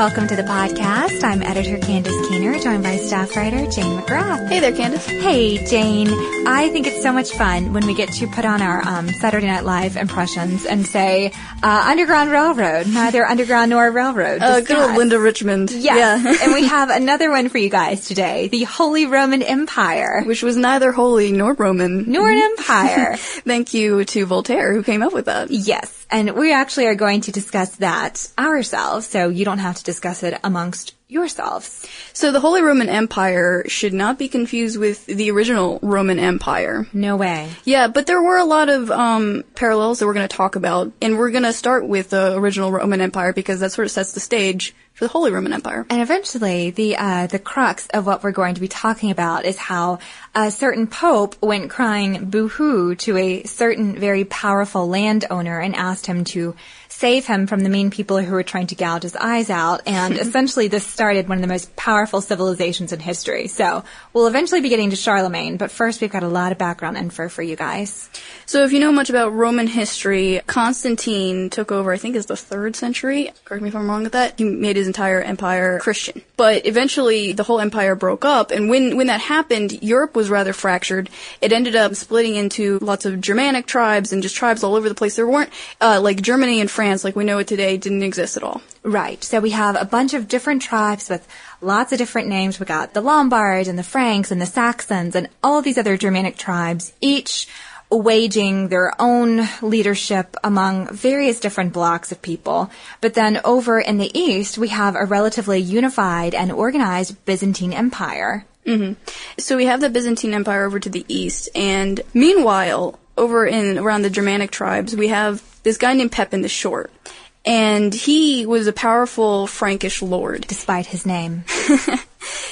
welcome to the podcast. I'm editor Candace Keener, joined by staff writer Jane McGrath. Hey there, Candace. Hey, Jane. I think it's so much fun when we get to put on our um, Saturday Night Live impressions and say uh, Underground Railroad, neither underground nor railroad. Uh, good old Linda Richman. Yes. Yeah. and we have another one for you guys today: the Holy Roman Empire, Which was neither holy nor Roman. nor an empire. Thank you to Voltaire who came up with that. Yes, and we actually are going to discuss that ourselves, so you don't have to discuss it amongst yourselves. So the Holy Roman Empire should not be confused with the original Roman Empire. No way. Yeah, but there were a lot of um, parallels that we're going to talk about, and we're going to start with the original Roman Empire because that sort of sets the stage for the Holy Roman Empire. And eventually, the uh, the crux of what we're going to be talking about is how a certain pope went crying boo-hoo to a certain very powerful landowner and asked him to save him from the mean people who were trying to gouge his eyes out. And essentially, this started one of the most powerful civilizations in history. So we'll eventually be getting to Charlemagne, but first we've got a lot of background info for you guys. So if you know much about Roman history, Constantine took over, I think it's the third century. Correct me if I'm wrong with that. He made his entire empire Christian. But eventually the whole empire broke up, and when, when that happened, Europe was rather fractured. It ended up splitting into lots of Germanic tribes and just tribes all over the place. There weren't, uh, like Germany and France, like we know it today, didn't exist at all. Right. So we have a bunch of different tribes with lots of different names. We got the Lombards and the Franks and the Saxons and all these other Germanic tribes, each waging their own leadership among various different blocks of people. But then over in the east, we have a relatively unified and organized Byzantine Empire. So we have the Byzantine Empire over to the east, and meanwhile, over in around the Germanic tribes, we have this guy named Pepin the Short. And he was a powerful Frankish lord. Despite his name.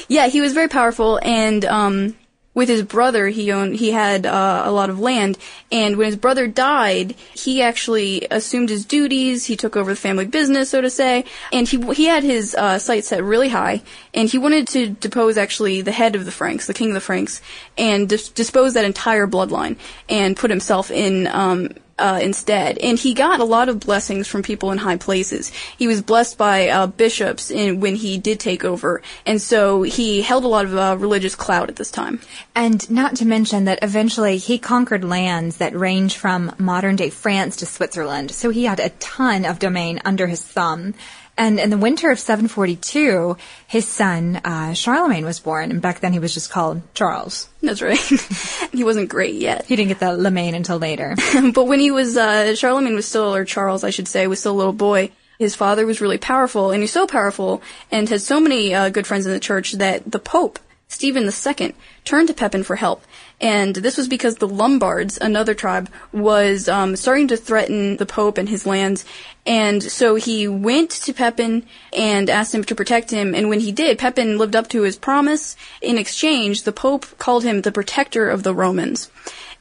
Yeah, he was very powerful, and um, with his brother, he owned he had uh, a lot of land. And when his brother died, he actually assumed his duties. He took over the family business, so to say, and he he had his uh, sights set really high. And he wanted to depose actually the head of the Franks, the king of the Franks, and dis- dispose that entire bloodline, and put himself in. Um, uh, instead. And he got a lot of blessings from people in high places. He was blessed by uh, bishops in, when he did take over, and so he held a lot of uh, religious clout at this time. And not to mention that eventually he conquered lands that range from modern day France to Switzerland. So he had a ton of domain under his thumb. And in the winter of 742, his son, uh, Charlemagne was born. And back then he was just called Charles. That's right. he wasn't great yet. He didn't get the Lemaine until later. but when he was, uh, Charlemagne was still, or Charles, I should say, was still a little boy. His father was really powerful, and he's so powerful and had so many uh, good friends in the church that the Pope, Stephen II, turned to Pepin for help. And this was because the Lombards, another tribe, was um, starting to threaten the Pope and his lands. And so he went to Pepin and asked him to protect him. And when he did, Pepin lived up to his promise. In exchange, the Pope called him the protector of the Romans.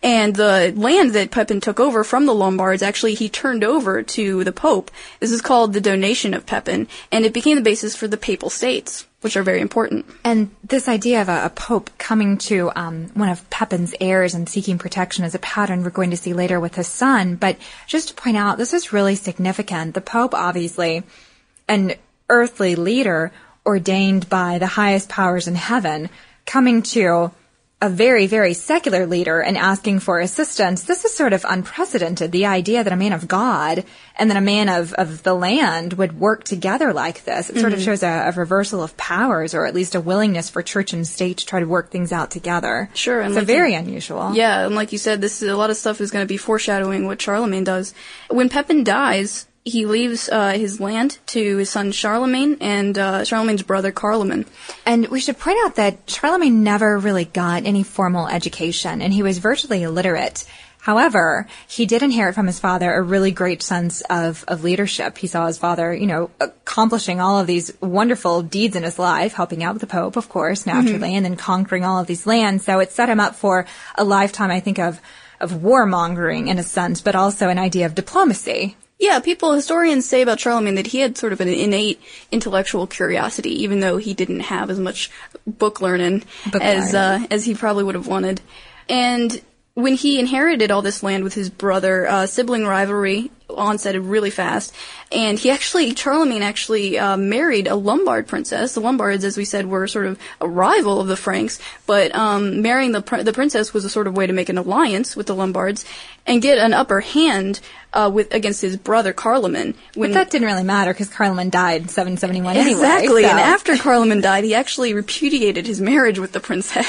And the land that Pepin took over from the Lombards, actually, he turned over to the Pope. This is called the donation of Pepin, and it became the basis for the Papal States, which are very important. And this idea of a, a pope coming to um, one of Pepin's heirs and seeking protection is a pattern we're going to see later with his son. But just to point out, this is really significant. The pope, obviously, an earthly leader ordained by the highest powers in heaven, coming to a very, very secular leader and asking for assistance. This is sort of unprecedented. The idea that a man of God and then a man of, of the land would work together like this. It sort of mm-hmm. shows a, a reversal of powers or at least a willingness for church and state to try to work things out together. Sure, and so like very you- unusual. Yeah, and like you said, this is, a lot of stuff is going to be foreshadowing what Charlemagne does. When Pepin dies, he leaves uh, his land to his son Charlemagne and uh, Charlemagne's brother Carloman. And we should point out that Charlemagne never really got any formal education and he was virtually illiterate. However, he did inherit from his father a really great sense of, of leadership. He saw his father, you know, accomplishing all of these wonderful deeds in his life, helping out the Pope, of course, naturally, and then conquering all of these lands. So it set him up for a lifetime, I think, of, of warmongering in a sense, but also an idea of diplomacy. Yeah, people, historians say about Charlemagne that he had sort of an innate intellectual curiosity, even though he didn't have as much book learning Book as. Uh, as he probably would have wanted. And when he inherited all this land with his brother, uh, sibling rivalry onset really fast, and he actually Charlemagne actually uh, married a Lombard princess. The Lombards, as we said, were sort of a rival of the Franks, but um, marrying the pr- the princess was a sort of way to make an alliance with the Lombards and get an upper hand uh, with against his brother Carloman. When But that didn't really matter because Carloman died in 771 anyway. Exactly. so- And after Carloman died, he actually repudiated his marriage with the princess.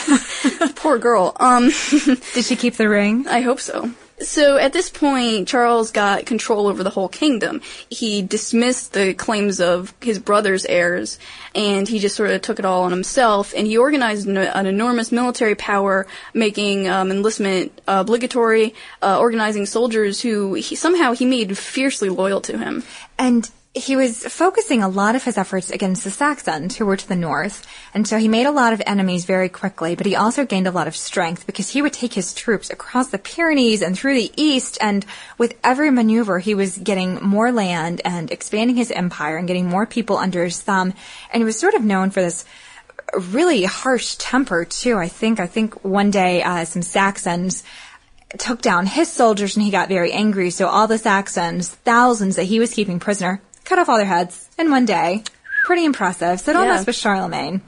Poor girl. Um, Did she keep the ring? I hope so. So at this point, Charles got control over the whole kingdom. He dismissed the claims of his brother's heirs, and he just sort of took it all on himself. And he organized an, an enormous military power, making um, enlistment obligatory, uh, organizing soldiers who he, somehow he made fiercely loyal to him. And he was focusing a lot of his efforts against the Saxons, who were to the north. And so he made a lot of enemies very quickly, but he also gained a lot of strength because he would take his troops across the Pyrenees and through the east. And with every maneuver, he was getting more land and expanding his empire and getting more people under his thumb. And he was sort of known for this really harsh temper too. I think, I think one day, uh, some Saxons took down his soldiers and he got very angry. So all the Saxons, thousands that he was keeping prisoner, cut off all their heads in one day. Pretty impressive. So don't Yeah. mess with Charlemagne.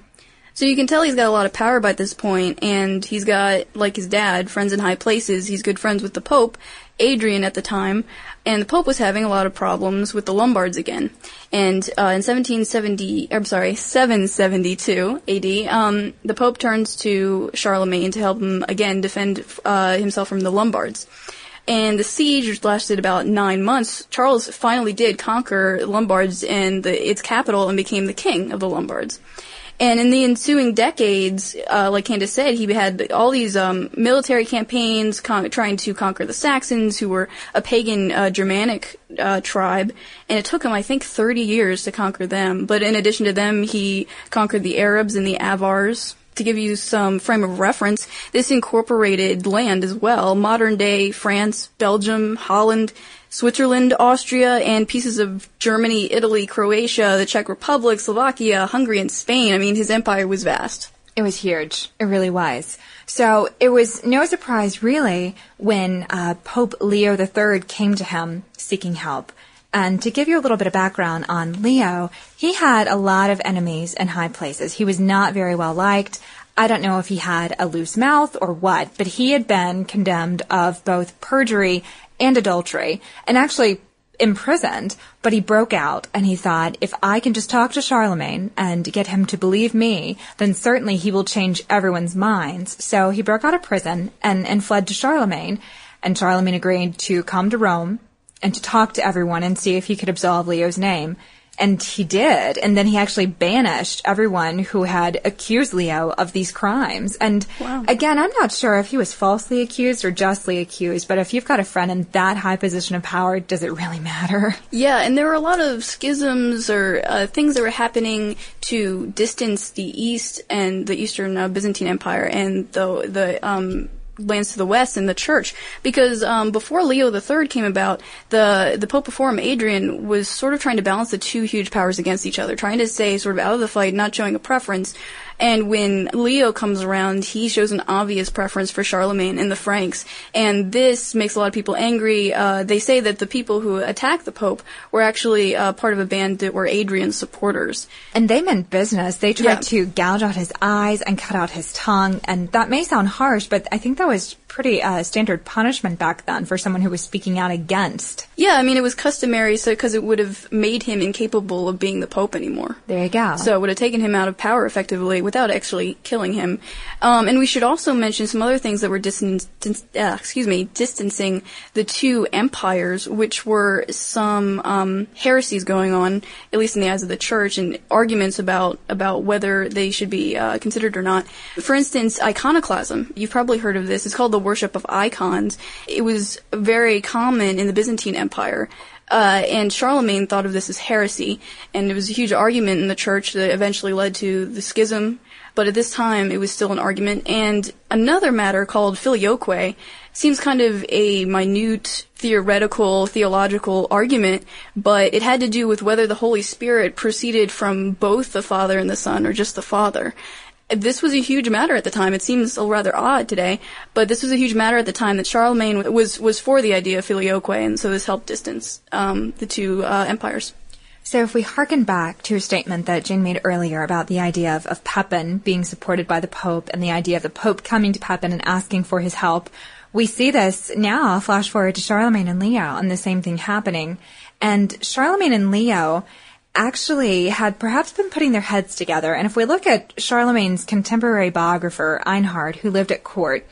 So you can tell he's got a lot of power by this point, and he's got, like his dad, friends in high places. He's good friends with the Pope, Adrian at the time, and the Pope was having a lot of problems with the Lombards again. And uh, in 1770, I'm sorry, 772 AD, um, the Pope turns to Charlemagne to help him again defend uh, himself from the Lombards. And the siege, which lasted about nine months, Charles finally did conquer Lombards and the, its capital and became the king of the Lombards. And in the ensuing decades, uh, like Candace said, he had all these um, military campaigns con- trying to conquer the Saxons, who were a pagan uh, Germanic uh, tribe. And it took him, I think, 30 years to conquer them. But in addition to them, he conquered the Arabs and the Avars. To give you some frame of reference, this incorporated land as well. Modern day France, Belgium, Holland, Switzerland, Austria, and pieces of Germany, Italy, Croatia, the Czech Republic, Slovakia, Hungary, and Spain. I mean, his empire was vast. It was huge. It really was. So it was no surprise, really, when uh, Pope Leo III came to him seeking help. And to give you a little bit of background on Leo, he had a lot of enemies in high places. He was not very well liked. I don't know if he had a loose mouth or what, but he had been condemned of both perjury and adultery, and actually imprisoned, but he broke out and he thought, if I can just talk to Charlemagne and get him to believe me, then certainly he will change everyone's minds. So he broke out of prison and, and fled to Charlemagne, and Charlemagne agreed to come to Rome and to talk to everyone and see if he could absolve Leo's name. And he did. And then he actually banished everyone who had accused Leo of these crimes. And Wow. again, I'm not sure if he was falsely accused or justly accused, but if you've got a friend in that high position of power, does it really matter? Yeah, and there were a lot of schisms or uh, things that were happening to distance the East and the Eastern uh, Byzantine Empire and the the um, lands to the west and the church because um, before Leo III came about, the the Pope before him, Adrian, was sort of trying to balance the two huge powers against each other, trying to stay sort of out of the fight, not showing a preference. And when Leo comes around, he shows an obvious preference for Charlemagne and the Franks, and this makes a lot of people angry. Uh, they say that the people who attacked the Pope were actually uh, part of a band that were Adrian's supporters. And they meant business. They tried Yeah. to gouge out his eyes and cut out his tongue. And that may sound harsh, but I think that was pretty uh, standard punishment back then for someone who was speaking out against. Yeah, I mean it was customary, so because it would have made him incapable of being the Pope anymore. There you go. So it would have taken him out of power effectively without actually killing him. Um, and we should also mention some other things that were distan- uh, excuse me, distancing the two empires, which were some um, heresies going on, at least in the eyes of the church, and arguments about about whether they should be uh, considered or not. For instance, iconoclasm. You've probably heard of this. It's called the worship of icons. It was very common in the Byzantine Empire Uh, and Charlemagne thought of this as heresy, and it was a huge argument in the church that eventually led to the schism. But at this time, it was still an argument. And another matter called filioque seems kind of a minute theoretical, theological argument, but it had to do with whether the Holy Spirit proceeded from both the Father and the Son or just the Father this was a huge matter at the time. It seems rather odd today, but this was a huge matter at the time that Charlemagne was was for the idea of filioque, and so this helped distance um, the two uh, empires. So if we harken back to a statement that Jane made earlier about the idea of, of Pepin being supported by the Pope and the idea of the Pope coming to Pepin and asking for his help, we see this now, flash forward to Charlemagne and Leo, and the same thing happening. And Charlemagne and Leo, actually had perhaps been putting their heads together. And if we look at Charlemagne's contemporary biographer, Einhard, who lived at court,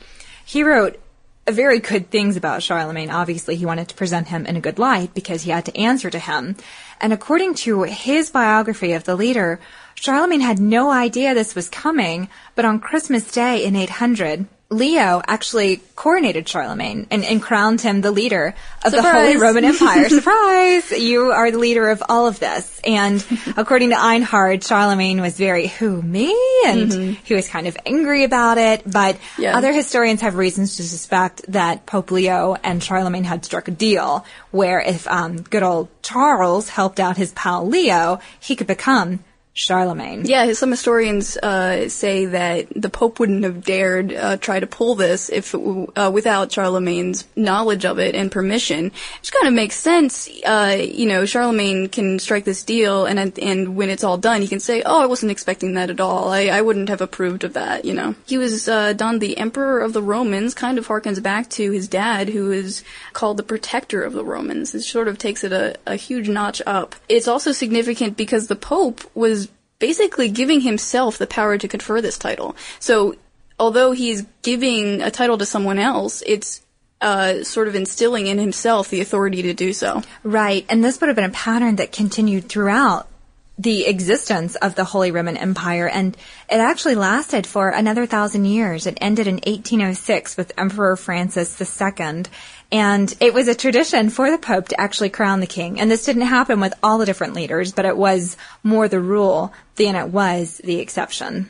he wrote very good things about Charlemagne. Obviously, he wanted to present him in a good light because he had to answer to him. And according to his biography of the leader, Charlemagne had no idea this was coming, but on Christmas Day in 800, Leo actually coronated Charlemagne and, and crowned him the leader of Surprise. the Holy Roman Empire. Surprise! You are the leader of all of this. And according to Einhard, Charlemagne was very, who, me? And mm-hmm. he was kind of angry about it. But yeah. other historians have reasons to suspect that Pope Leo and Charlemagne had struck a deal where if um, good old Charles helped out his pal Leo, he could become Charlemagne. Yeah, some historians uh, say that the Pope wouldn't have dared uh, try to pull this if uh, without Charlemagne's knowledge of it and permission, which kind of makes sense. Uh, you know, Charlemagne can strike this deal, and and when it's all done, he can say, "Oh, I wasn't expecting that at all. I, I wouldn't have approved of that." You know, he was uh, done the Emperor of the Romans. Kind of harkens back to his dad, who is called the Protector of the Romans. It sort of takes it a, a huge notch up. It's also significant because the Pope was basically giving himself the power to confer this title. So, although he's giving a title to someone else, it's uh, sort of instilling in himself the authority to do so. Right, and this would have been a pattern that continued throughout the existence of the Holy Roman Empire, and it actually lasted for another thousand years. It ended in 1806 with Emperor Francis II, and it was a tradition for the Pope to actually crown the king. And this didn't happen with all the different leaders, but it was more the rule than it was the exception.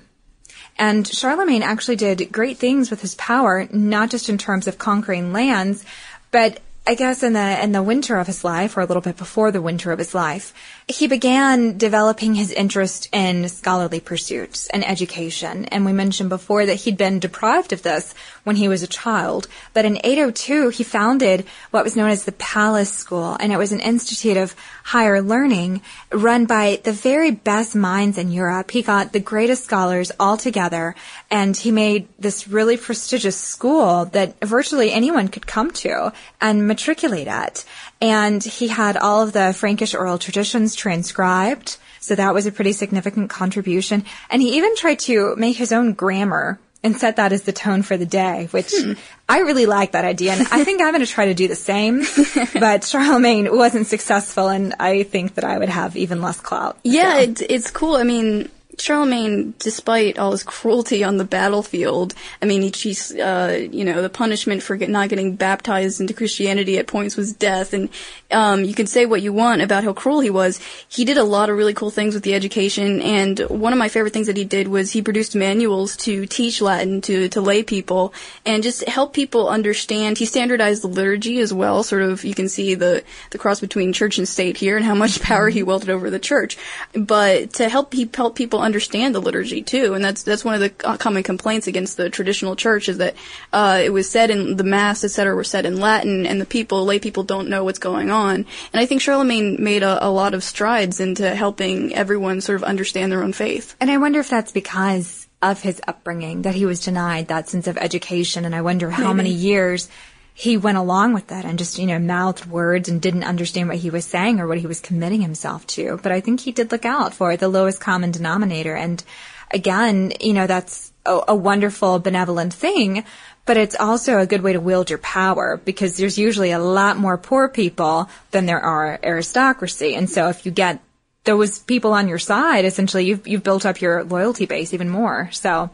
And Charlemagne actually did great things with his power, not just in terms of conquering lands, but I guess in the in the winter of his life, or a little bit before the winter of his life, he began developing his interest in scholarly pursuits and education. And we mentioned before that he'd been deprived of this when he was a child. But in 802, he founded what was known as the Palace School, and it was an institute of higher learning run by the very best minds in Europe. He got the greatest scholars all together, and he made this really prestigious school that virtually anyone could come to and matriculate at. And he had all of the Frankish oral traditions transcribed. So that was a pretty significant contribution. And he even tried to make his own grammar and set that as the tone for the day, which hmm. I really like that idea. And I think I'm going to try to do the same. but Charlemagne wasn't successful, and I think that I would have even less clout. Yeah, so. it's, it's cool. I mean, Charlemagne, despite all his cruelty on the battlefield, I mean, he, he's, uh, you know, the punishment for get, not getting baptized into Christianity at points was death, and um, you can say what you want about how cruel he was. He did a lot of really cool things with the education, and one of my favorite things that he did was he produced manuals to teach Latin to, to lay people, and just help people understand. He standardized the liturgy as well, sort of, you can see the, the cross between church and state here, and how much power he wielded over the church. But to help, he help people understand the liturgy too, and that's that's one of the common complaints against the traditional church is that uh, it was said in the mass, etc., were said in Latin, and the people, lay people, don't know what's going on. And I think Charlemagne made a, a lot of strides into helping everyone sort of understand their own faith. And I wonder if that's because of his upbringing that he was denied that sense of education, and I wonder how Maybe. many years he went along with that and just, you know, mouthed words and didn't understand what he was saying or what he was committing himself to. But I think he did look out for the lowest common denominator. And again, you know, that's a, a wonderful, benevolent thing, but it's also a good way to wield your power because there's usually a lot more poor people than there are aristocracy. And so if you get those people on your side, essentially you've, you've built up your loyalty base even more. So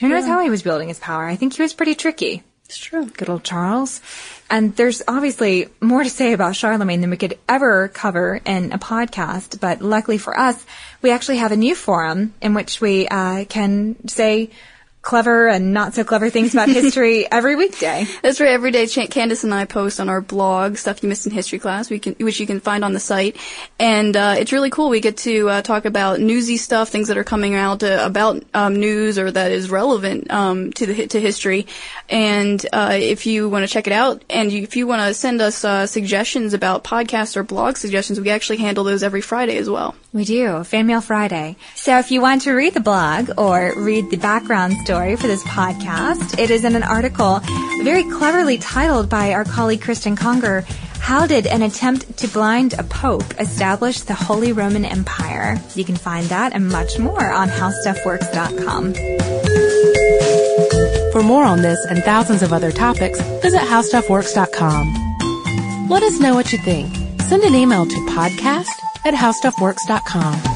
who knows yeah. how he was building his power? I think he was pretty tricky. It's true. Good old Charles. And there's obviously more to say about Charlemagne than we could ever cover in a podcast, but luckily for us, we actually have a new forum in which we uh, can say clever and not so clever things about history every weekday. That's right. Every day, Candace and I post on our blog stuff you missed in history class, we can, which you can find on the site, and uh, it's really cool. We get to uh, talk about newsy stuff, things that are coming out uh, about um, news or that is relevant um, to the to history. And uh, if you want to check it out, and you, if you want to send us uh, suggestions about podcasts or blog suggestions, we actually handle those every Friday as well. We do Fan Mail Friday. So if you want to read the blog or read the background story for this podcast. It is in an article very cleverly titled by our colleague Cristen Conger. How did an attempt to blind a pope establish the Holy Roman Empire? You can find that and much more on howstuffworks.com. For more on this and thousands of other topics, visit howstuffworks.com. Let us know what you think. Send an email to podcast at howstuffworks.com.